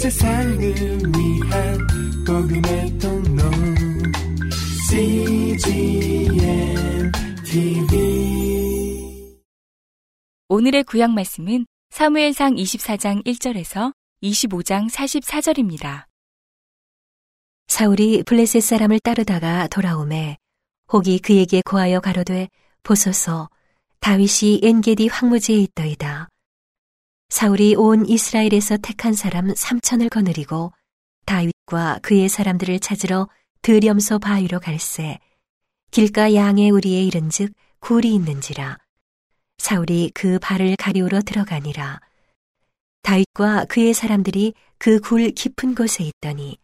세상을 위한 복음의 통로 CGM TV 오늘의 구약 말씀은 사무엘상 24장 1절에서 25장 44절입니다. 사울이 블레셋 사람을 따르다가 돌아오매 혹이 그에게 고하여 가로되 보소서 다윗이 엔게디 황무지에 있더이다. 사울이 온 이스라엘에서 택한 사람 삼천을 거느리고 다윗과 그의 사람들을 찾으러 드렴소 바위로 갈새 길가 양의 우리에 이른즉 굴이 있는지라. 사울이 그 발을 가리우러 들어가니라. 다윗과 그의 사람들이 그 굴 깊은 곳에 있더니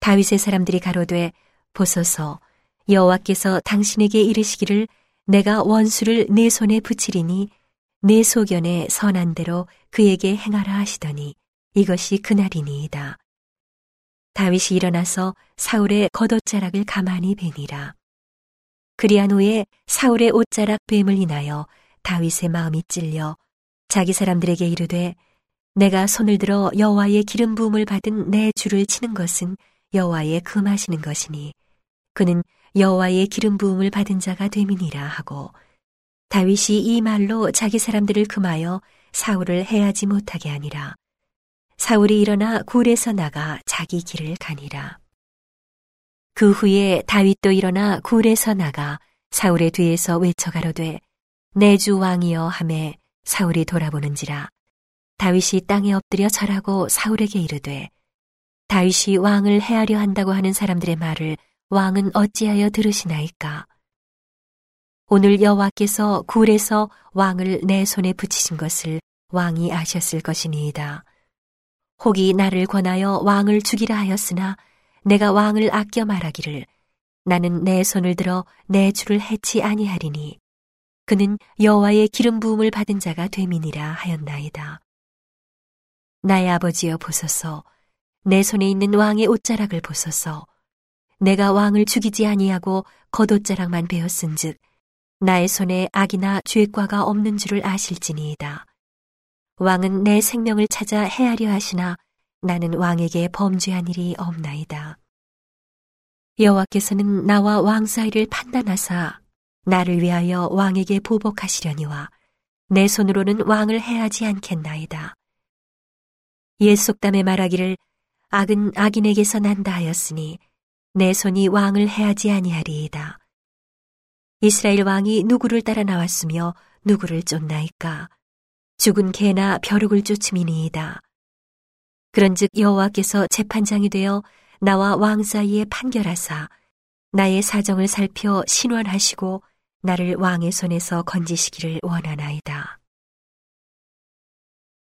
다윗의 사람들이 가로되 보소서 여호와께서 당신에게 이르시기를 내가 원수를 내 손에 붙이리니 내 소견에 선한 대로 그에게 행하라 하시더니 이것이 그날이니이다. 다윗이 일어나서 사울의 겉옷자락을 가만히 베니라. 그리한 후에 사울의 옷자락 뱀을 인하여 다윗의 마음이 찔려 자기 사람들에게 이르되 내가 손을 들어 여호와의 기름 부음을 받은 내 주를 치는 것은 여호와의 금하시는 것이니 그는 여호와의 기름 부음을 받은 자가 됨이니라 하고 다윗이 이 말로 자기 사람들을 금하여 사울을 해하지 못하게 하니라. 사울이 일어나 굴에서 나가 자기 길을 가니라. 그 후에 다윗도 일어나 굴에서 나가 사울의 뒤에서 외쳐 가로되 내 주 왕이여 하매 사울이 돌아보는지라 다윗이 땅에 엎드려 절하고 사울에게 이르되 다윗이 왕을 해하려 한다고 하는 사람들의 말을 왕은 어찌하여 들으시나이까 오늘 여호와께서 굴에서 왕을 내 손에 붙이신 것을 왕이 아셨을 것이니이다. 혹이 나를 권하여 왕을 죽이라 하였으나 내가 왕을 아껴 말하기를 나는 내 손을 들어 내 주를 해치 아니하리니 그는 여호와의 기름 부음을 받은 자가 됨이니라 하였나이다. 나의 아버지여 보소서 내 손에 있는 왕의 옷자락을 보소서 내가 왕을 죽이지 아니하고 겉옷자락만 베었은즉 나의 손에 악이나 죄과가 없는 줄을 아실지니이다. 왕은 내 생명을 찾아 헤아려 하시나 나는 왕에게 범죄한 일이 없나이다. 여호와께서는 나와 왕 사이를 판단하사 나를 위하여 왕에게 보복하시려니와 내 손으로는 왕을 해하지 않겠나이다. 옛 속담에 말하기를 악은 악인에게서 난다 하였으니 내 손이 왕을 해하지 아니하리이다. 이스라엘 왕이 누구를 따라 나왔으며 누구를 쫓나이까? 죽은 개나 벼룩을 쫓음이니이다. 그런즉 여호와께서 재판장이 되어 나와 왕 사이에 판결하사 나의 사정을 살펴 신원하시고 나를 왕의 손에서 건지시기를 원하나이다.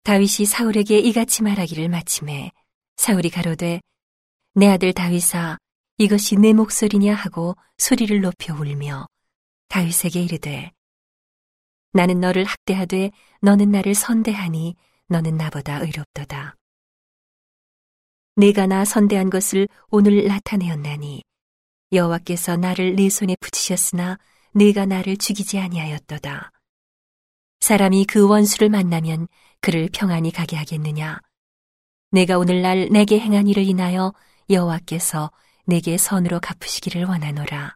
다윗이 사울에게 이같이 말하기를 마침에 사울이 가로되 내 아들 다윗아 이것이 내 목소리냐 하고 소리를 높여 울며 다윗에게 이르되 나는 너를 학대하되 너는 나를 선대하니 너는 나보다 의롭도다. 내가 나 선대한 것을 오늘 나타내었나니 여호와께서 나를 내 손에 붙이셨으나 내가 나를 죽이지 아니하였도다. 사람이 그 원수를 만나면 그를 평안히 가게 하겠느냐? 내가 오늘날 내게 행한 일을 인하여 여호와께서 내게 선으로 갚으시기를 원하노라.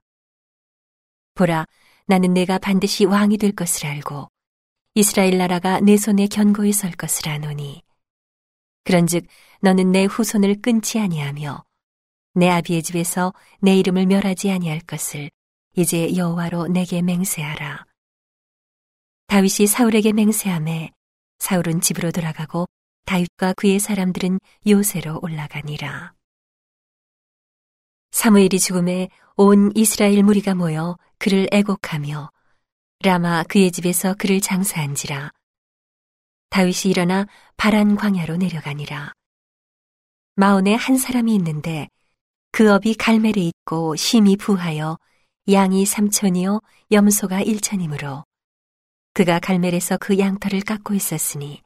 보라, 나는 내가 반드시 왕이 될 것을 알고 이스라엘 나라가 내 손에 견고히 설 것을 아노니 그런즉 너는 내 후손을 끊지 아니하며 내 아비의 집에서 내 이름을 멸하지 아니할 것을 이제 여호와로 내게 맹세하라. 다윗이 사울에게 맹세함에 사울은 집으로 돌아가고 다윗과 그의 사람들은 요새로 올라가니라. 사무엘이 죽음에 온 이스라엘 무리가 모여 그를 애곡하며 라마 그의 집에서 그를 장사한지라. 다윗이 일어나 바란 광야로 내려가니라. 마온에 한 사람이 있는데 그 업이 갈멜에 있고 심이 부하여 양이 삼천이요 염소가 일천이므로 그가 갈멜에서 그 양털을 깎고 있었으니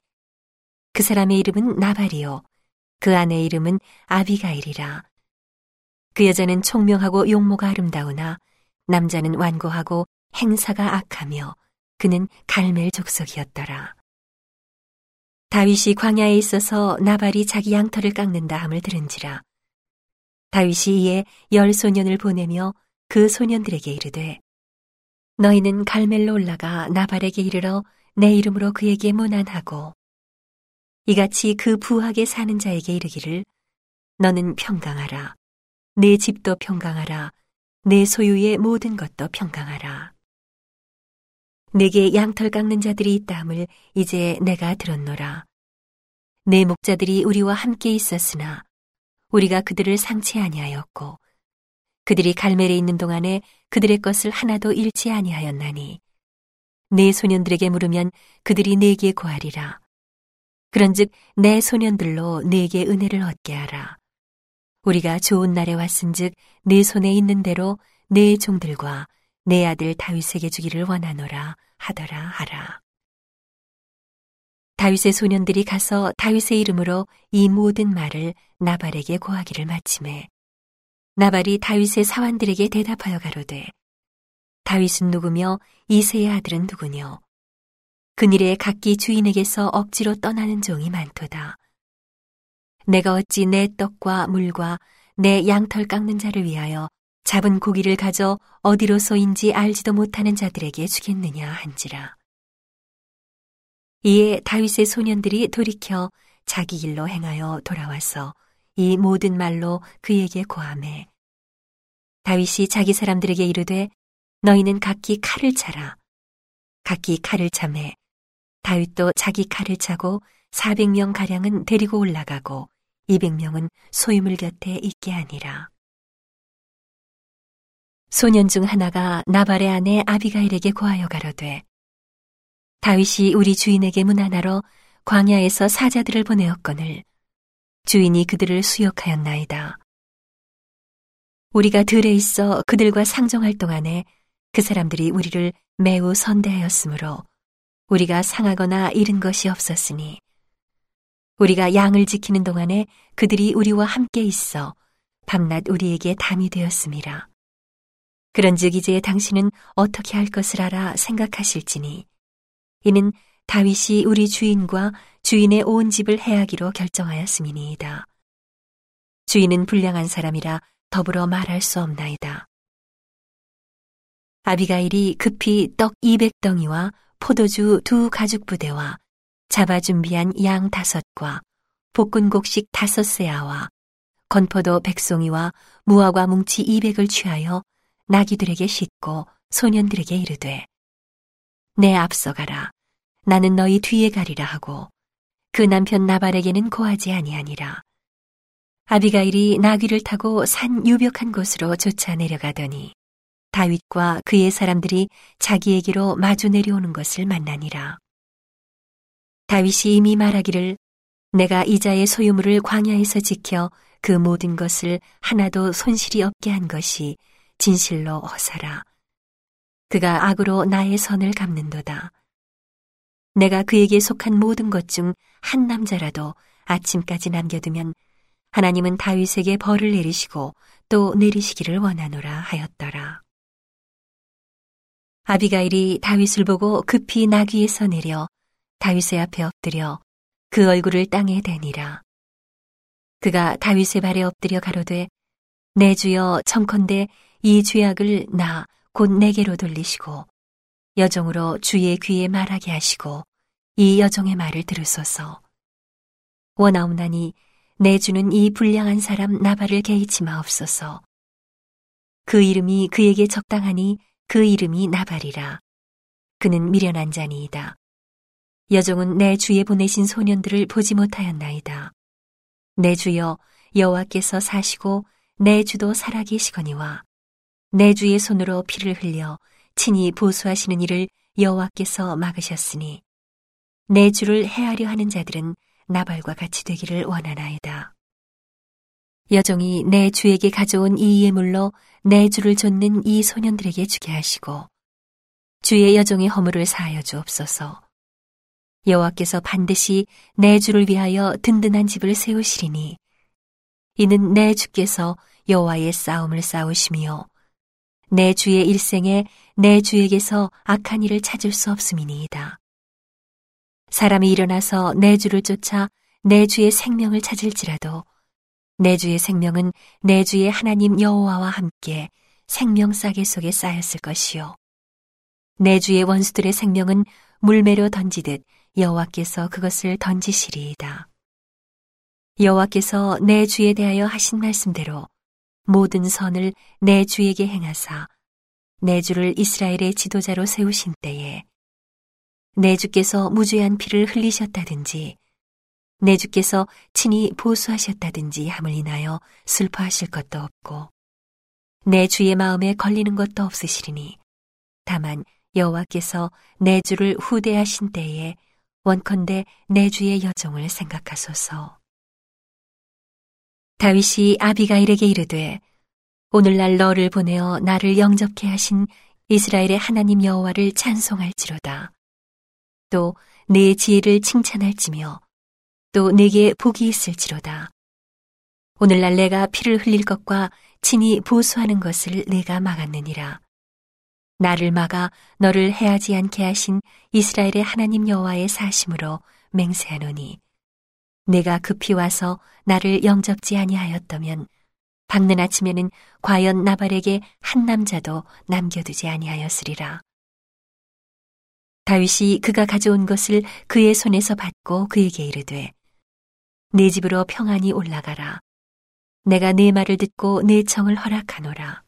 그 사람의 이름은 나발이요 그 아내의 이름은 아비가일이라 그 여자는 총명하고 용모가 아름다우나 남자는 완고하고 행사가 악하며 그는 갈멜 족속이었더라. 다윗이 광야에 있어서 나발이 자기 양털을 깎는다 함을 들은지라. 다윗이 이에 열 소년을 보내며 그 소년들에게 이르되 너희는 갈멜로 올라가 나발에게 이르러 내 이름으로 그에게 문안하고 이같이 그 부하게 사는 자에게 이르기를 너는 평강하라 내 집도 평강하라 내 소유의 모든 것도 평강하라. 내게 양털 깎는 자들이 있다함을 이제 내가 들었노라. 내 목자들이 우리와 함께 있었으나 우리가 그들을 상치 아니하였고 그들이 갈멜에 있는 동안에 그들의 것을 하나도 잃지 아니하였나니 내 소년들에게 물으면 그들이 내게 구하리라. 그런즉 내 소년들로 내게 은혜를 얻게 하라 우리가 좋은 날에 왔은즉 내 손에 있는 대로 내 종들과 내 아들 다윗에게 주기를 원하노라 하더라 하라. 다윗의 소년들이 가서 다윗의 이름으로 이 모든 말을 나발에게 고하기를 마침에 나발이 다윗의 사환들에게 대답하여 가로되 다윗은 누구며 이세의 아들은 누구뇨? 그일에 각기 주인에게서 억지로 떠나는 종이 많도다 내가 어찌 내 떡과 물과 내 양털 깎는 자를 위하여 잡은 고기를 가져 어디로서인지 알지도 못하는 자들에게 주겠느냐 한지라. 이에 다윗의 소년들이 돌이켜 자기 길로 행하여 돌아와서 이 모든 말로 그에게 고함해 다윗이 자기 사람들에게 이르되 너희는 각기 칼을 차라. 각기 칼을 참해. 다윗도 자기 칼을 차고 400명 가량은 데리고 올라가고 200명은 소유물 곁에 있게 하니라 소년 중 하나가 나발의 아내 아비가일에게 고하여 가로되 다윗이 우리 주인에게 문하나로 광야에서 사자들을 보내었거늘 주인이 그들을 수욕하였나이다. 우리가 들에 있어 그들과 상종할 동안에 그 사람들이 우리를 매우 선대하였으므로 우리가 상하거나 잃은 것이 없었으니 우리가 양을 지키는 동안에 그들이 우리와 함께 있어 밤낮 우리에게 담이 되었습니다. 그런즉 이제 당신은 어떻게 할 것을 알아 생각하실지니 이는 다윗이 우리 주인과 주인의 온 집을 해하기로 결정하였음이니이다. 주인은 불량한 사람이라 더불어 말할 수 없나이다. 아비가일이 급히 떡 200덩이와 포도주 두 가죽 부대와 잡아 준비한 양 다섯과 볶은 곡식 다섯 세아와 건포도 백송이와 무화과 뭉치 200을 취하여 나귀들에게 싣고 소년들에게 이르되 내 앞서가라 나는 너희 뒤에 가리라 하고 그 남편 나발에게는 고하지 아니하니라. 아비가일이 나귀를 타고 산 유벽한 곳으로 쫓아 내려가더니 다윗과 그의 사람들이 자기에게로 마주 내려오는 것을 만나니라. 다윗이 이미 말하기를 내가 이자의 소유물을 광야에서 지켜 그 모든 것을 하나도 손실이 없게 한 것이 진실로 허사라. 그가 악으로 나의 선을 갚는도다. 내가 그에게 속한 모든 것 중 한 남자라도 아침까지 남겨두면 하나님은 다윗에게 벌을 내리시고 또 내리시기를 원하노라 하였더라. 아비가일이 다윗을 보고 급히 나귀에서 내려 다윗의 앞에 엎드려 그 얼굴을 땅에 대니라. 그가 다윗의 발에 엎드려 가로되 내 주여 청컨대 이 죄악을 나 곧 내게로 돌리시고 여종으로 주의 귀에 말하게 하시고 이 여종의 말을 들으소서. 원하옵나니 내 주는 이 불량한 사람 나발을 개의치 마옵소서. 그 이름이 그에게 적당하니 그 이름이 나발이라. 그는 미련한 자니이다. 여종은 내 주에 보내신 소년들을 보지 못하였나이다. 내 주여 여호와께서 사시고 내 주도 살아계시거니와 내 주의 손으로 피를 흘려 친히 보수하시는 일을 여호와께서 막으셨으니 내 주를 해하려 하는 자들은 나발과 같이 되기를 원하나이다. 여종이 내 주에게 가져온 이 예물로 내 주를 좇는 이 소년들에게 주게 하시고 주의 여종의 허물을 사하여 주옵소서. 여호와께서 반드시 내 주를 위하여 든든한 집을 세우시리니 이는 내 주께서 여호와의 싸움을 싸우시며 내 주의 일생에 내 주에게서 악한 일을 찾을 수 없음이니이다. 사람이 일어나서 내 주를 쫓아 내 주의 생명을 찾을지라도 내 주의 생명은 내 주의 하나님 여호와와 함께 생명 싸개 속에 쌓였을 것이요. 내 주의 원수들의 생명은 물매로 던지듯 여호와께서 그것을 던지시리이다. 여호와께서 내 주에 대하여 하신 말씀대로 모든 선을 내 주에게 행하사 내 주를 이스라엘의 지도자로 세우신 때에 내 주께서 무죄한 피를 흘리셨다든지 내 주께서 친히 보수하셨다든지 함을 인하여 슬퍼하실 것도 없고 내 주의 마음에 걸리는 것도 없으시리니 다만 여호와께서 내 주를 후대하신 때에 원컨대 내 주의 여정을 생각하소서. 다윗이 아비가일에게 이르되 오늘날 너를 보내어 나를 영접케 하신 이스라엘의 하나님 여호와를 찬송할지로다. 또 내 지혜를 칭찬할지며 또 내게 복이 있을지로다. 오늘날 내가 피를 흘릴 것과 친히 보수하는 것을 내가 막았느니라. 나를 막아 너를 해하지 않게 하신 이스라엘의 하나님 여호와의 사심으로 맹세하노니 내가 급히 와서 나를 영접지 아니하였다면 밝는 아침에는 과연 나발에게 한 남자도 남겨두지 아니하였으리라. 다윗이 그가 가져온 것을 그의 손에서 받고 그에게 이르되 내 집으로 평안히 올라가라. 내가 네 말을 듣고 네 청을 허락하노라.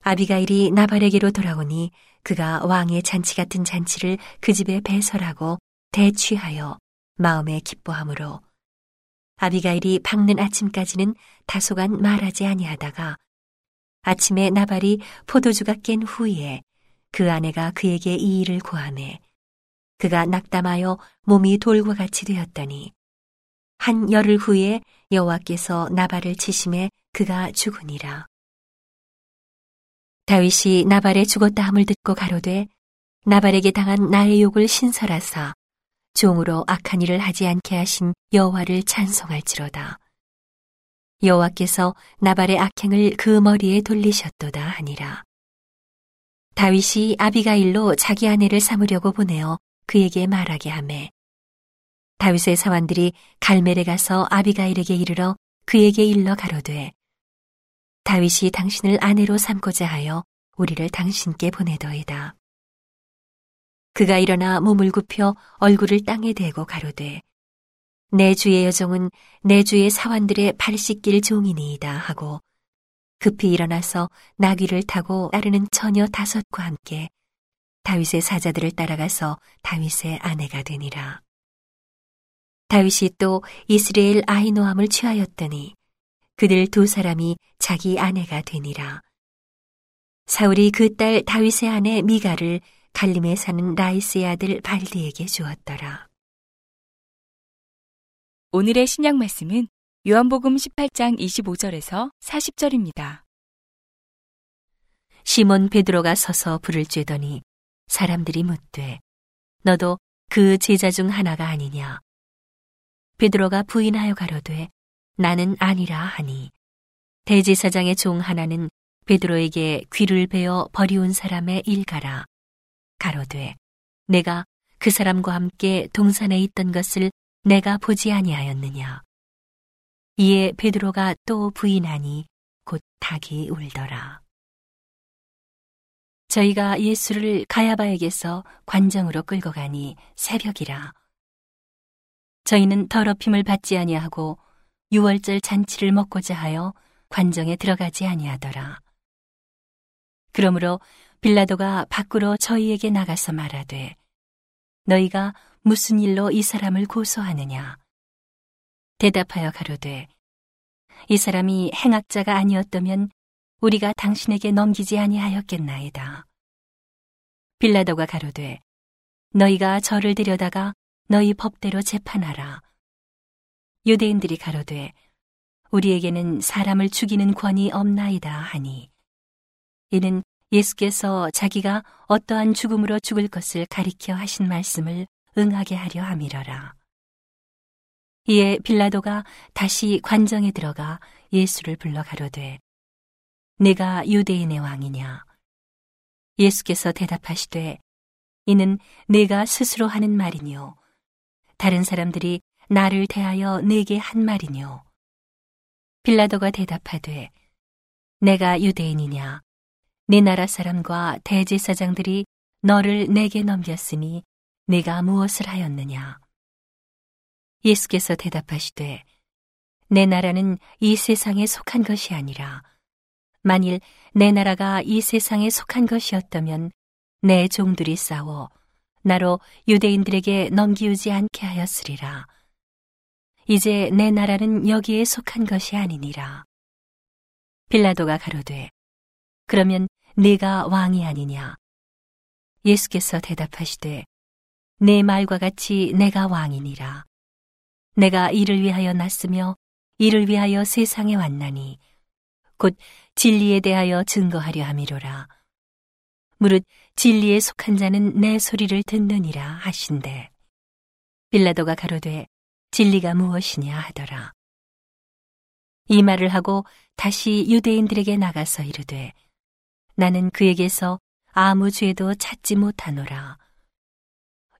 아비가일이 나발에게로 돌아오니 그가 왕의 잔치 같은 잔치를 그 집에 배설하고 대취하여 마음에 기뻐하므로 아비가일이 밝는 아침까지는 다소간 말하지 아니하다가 아침에 나발이 포도주가 깬 후에 그 아내가 그에게 이 일을 고하매 그가 낙담하여 몸이 돌과 같이 되었더니 한 열흘 후에 여호와께서 나발을 치심에 그가 죽으니라. 다윗이 나발의 죽었다 함을 듣고 가로되 나발에게 당한 나의 욕을 신설하사 종으로 악한 일을 하지 않게 하신 여호와를 찬송할지로다. 여호와께서 나발의 악행을 그 머리에 돌리셨도다 하니라. 다윗이 아비가일로 자기 아내를 삼으려고 보내어 그에게 말하게 하매 다윗의 사원들이 갈멜에 가서 아비가일에게 이르러 그에게 일러 가로되 다윗이 당신을 아내로 삼고자 하여 우리를 당신께 보내더이다. 그가 일어나 몸을 굽혀 얼굴을 땅에 대고 가로되 내 주의 여종은 내 주의 사원들의 발 씻길 종이니이다 하고 급히 일어나서 나귀를 타고 따르는 처녀 다섯과 함께 다윗의 사자들을 따라가서 다윗의 아내가 되니라. 다윗이 또 이스라엘 아이노함을 취하였더니 그들 두 사람이 자기 아내가 되니라. 사울이 그 딸 다윗의 아내 미가를 갈림에 사는 라이스의 아들 발디에게 주었더라. 오늘의 신약 말씀은 요한복음 18장 25절에서 40절입니다. 시몬 베드로가 서서 불을 쬐더니 사람들이 묻되 너도 그 제자 중 하나가 아니냐 베드로가 부인하여 가로되 나는 아니라 하니 대제사장의 종 하나는 베드로에게 귀를 베어 버리운 사람의 일가라 가로되 내가 그 사람과 함께 동산에 있던 것을 내가 보지 아니하였느냐 이에 베드로가 또 부인하니 곧 닭이 울더라. 저희가 예수를 가야바에게서 관정으로 끌고 가니 새벽이라. 저희는 더럽힘을 받지 아니하고 유월절 잔치를 먹고자 하여 관정에 들어가지 아니하더라. 그러므로 빌라도가 밖으로 저희에게 나가서 말하되 너희가 무슨 일로 이 사람을 고소하느냐? 대답하여 가로되 이 사람이 행악자가 아니었다면 우리가 당신에게 넘기지 아니하였겠나이다. 빌라도가 가로되 너희가 저를 데려다가 너희 법대로 재판하라. 유대인들이 가로되 우리에게는 사람을 죽이는 권이 없나이다 하니 이는 예수께서 자기가 어떠한 죽음으로 죽을 것을 가리켜 하신 말씀을 응하게 하려 함이러라. 이에 빌라도가 다시 관정에 들어가 예수를 불러 가로되 내가 유대인의 왕이냐 예수께서 대답하시되 이는 내가 스스로 하는 말이뇨. 다른 사람들이 나를 대하여 내게 한 말이뇨. 빌라도가 대답하되 내가 유대인이냐 내 나라 사람과 대제사장들이 너를 내게 넘겼으니 내가 무엇을 하였느냐 예수께서 대답하시되 내 나라는 이 세상에 속한 것이 아니라 만일 내 나라가 이 세상에 속한 것이었다면 내 종들이 싸워 나로 유대인들에게 넘기우지 않게 하였으리라. 이제 내 나라는 여기에 속한 것이 아니니라. 빌라도가 가로되 그러면 네가 왕이 아니냐? 예수께서 대답하시되 내 말과 같이 내가 왕이니라. 내가 이를 위하여 났으며 이를 위하여 세상에 왔나니 곧 진리에 대하여 증거하려 함이로라. 무릇 진리에 속한 자는 내 소리를 듣느니라 하신대. 빌라도가 가로되 진리가 무엇이냐 하더라. 이 말을 하고 다시 유대인들에게 나가서 이르되 나는 그에게서 아무 죄도 찾지 못하노라.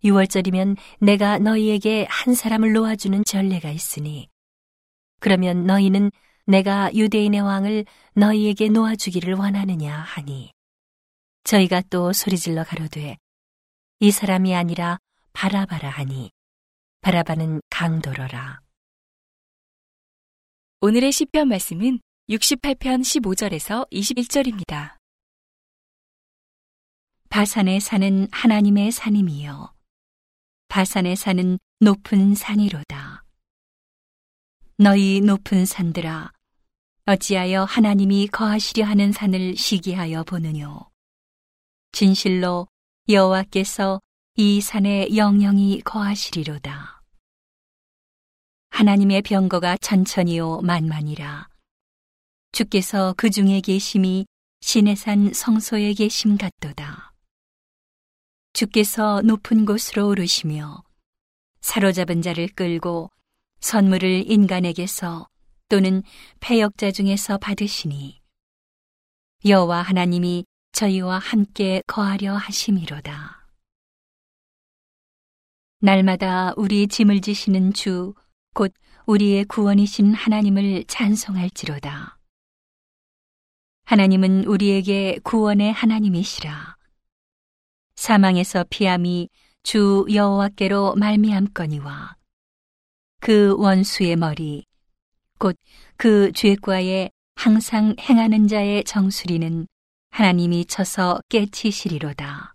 유월절이면 내가 너희에게 한 사람을 놓아주는 전례가 있으니 그러면 너희는 내가 유대인의 왕을 너희에게 놓아주기를 원하느냐 하니 저희가 또 소리질러 가로되 이 사람이 아니라 바라바라 하니 바라바는 강도러라. 오늘의 시편 말씀은 68편 15절에서 21절입니다. 바산에 사는 하나님의 산임이여 바산에 사는 높은 산이로다. 너희 높은 산들아 어찌하여 하나님이 거하시려 하는 산을 시기하여 보느뇨 진실로 여호와께서 이 산에 영영이 거하시리로다. 하나님의 병거가 천천히요 만만이라. 주께서 그 중에 계심이 신의 산 성소에 계심 같도다. 주께서 높은 곳으로 오르시며 사로잡은 자를 끌고 선물을 인간에게서 또는 패역자 중에서 받으시니 여호와 하나님이 저희와 함께 거하려 하심이로다. 날마다 우리 짐을 지시는 주, 곧 우리의 구원이신 하나님을 찬송할지로다. 하나님은 우리에게 구원의 하나님이시라. 사망에서 피함이 주 여호와께로 말미암거니와 그 원수의 머리 곧 그 죄과에 항상 행하는 자의 정수리는 하나님이 쳐서 깨치시리로다.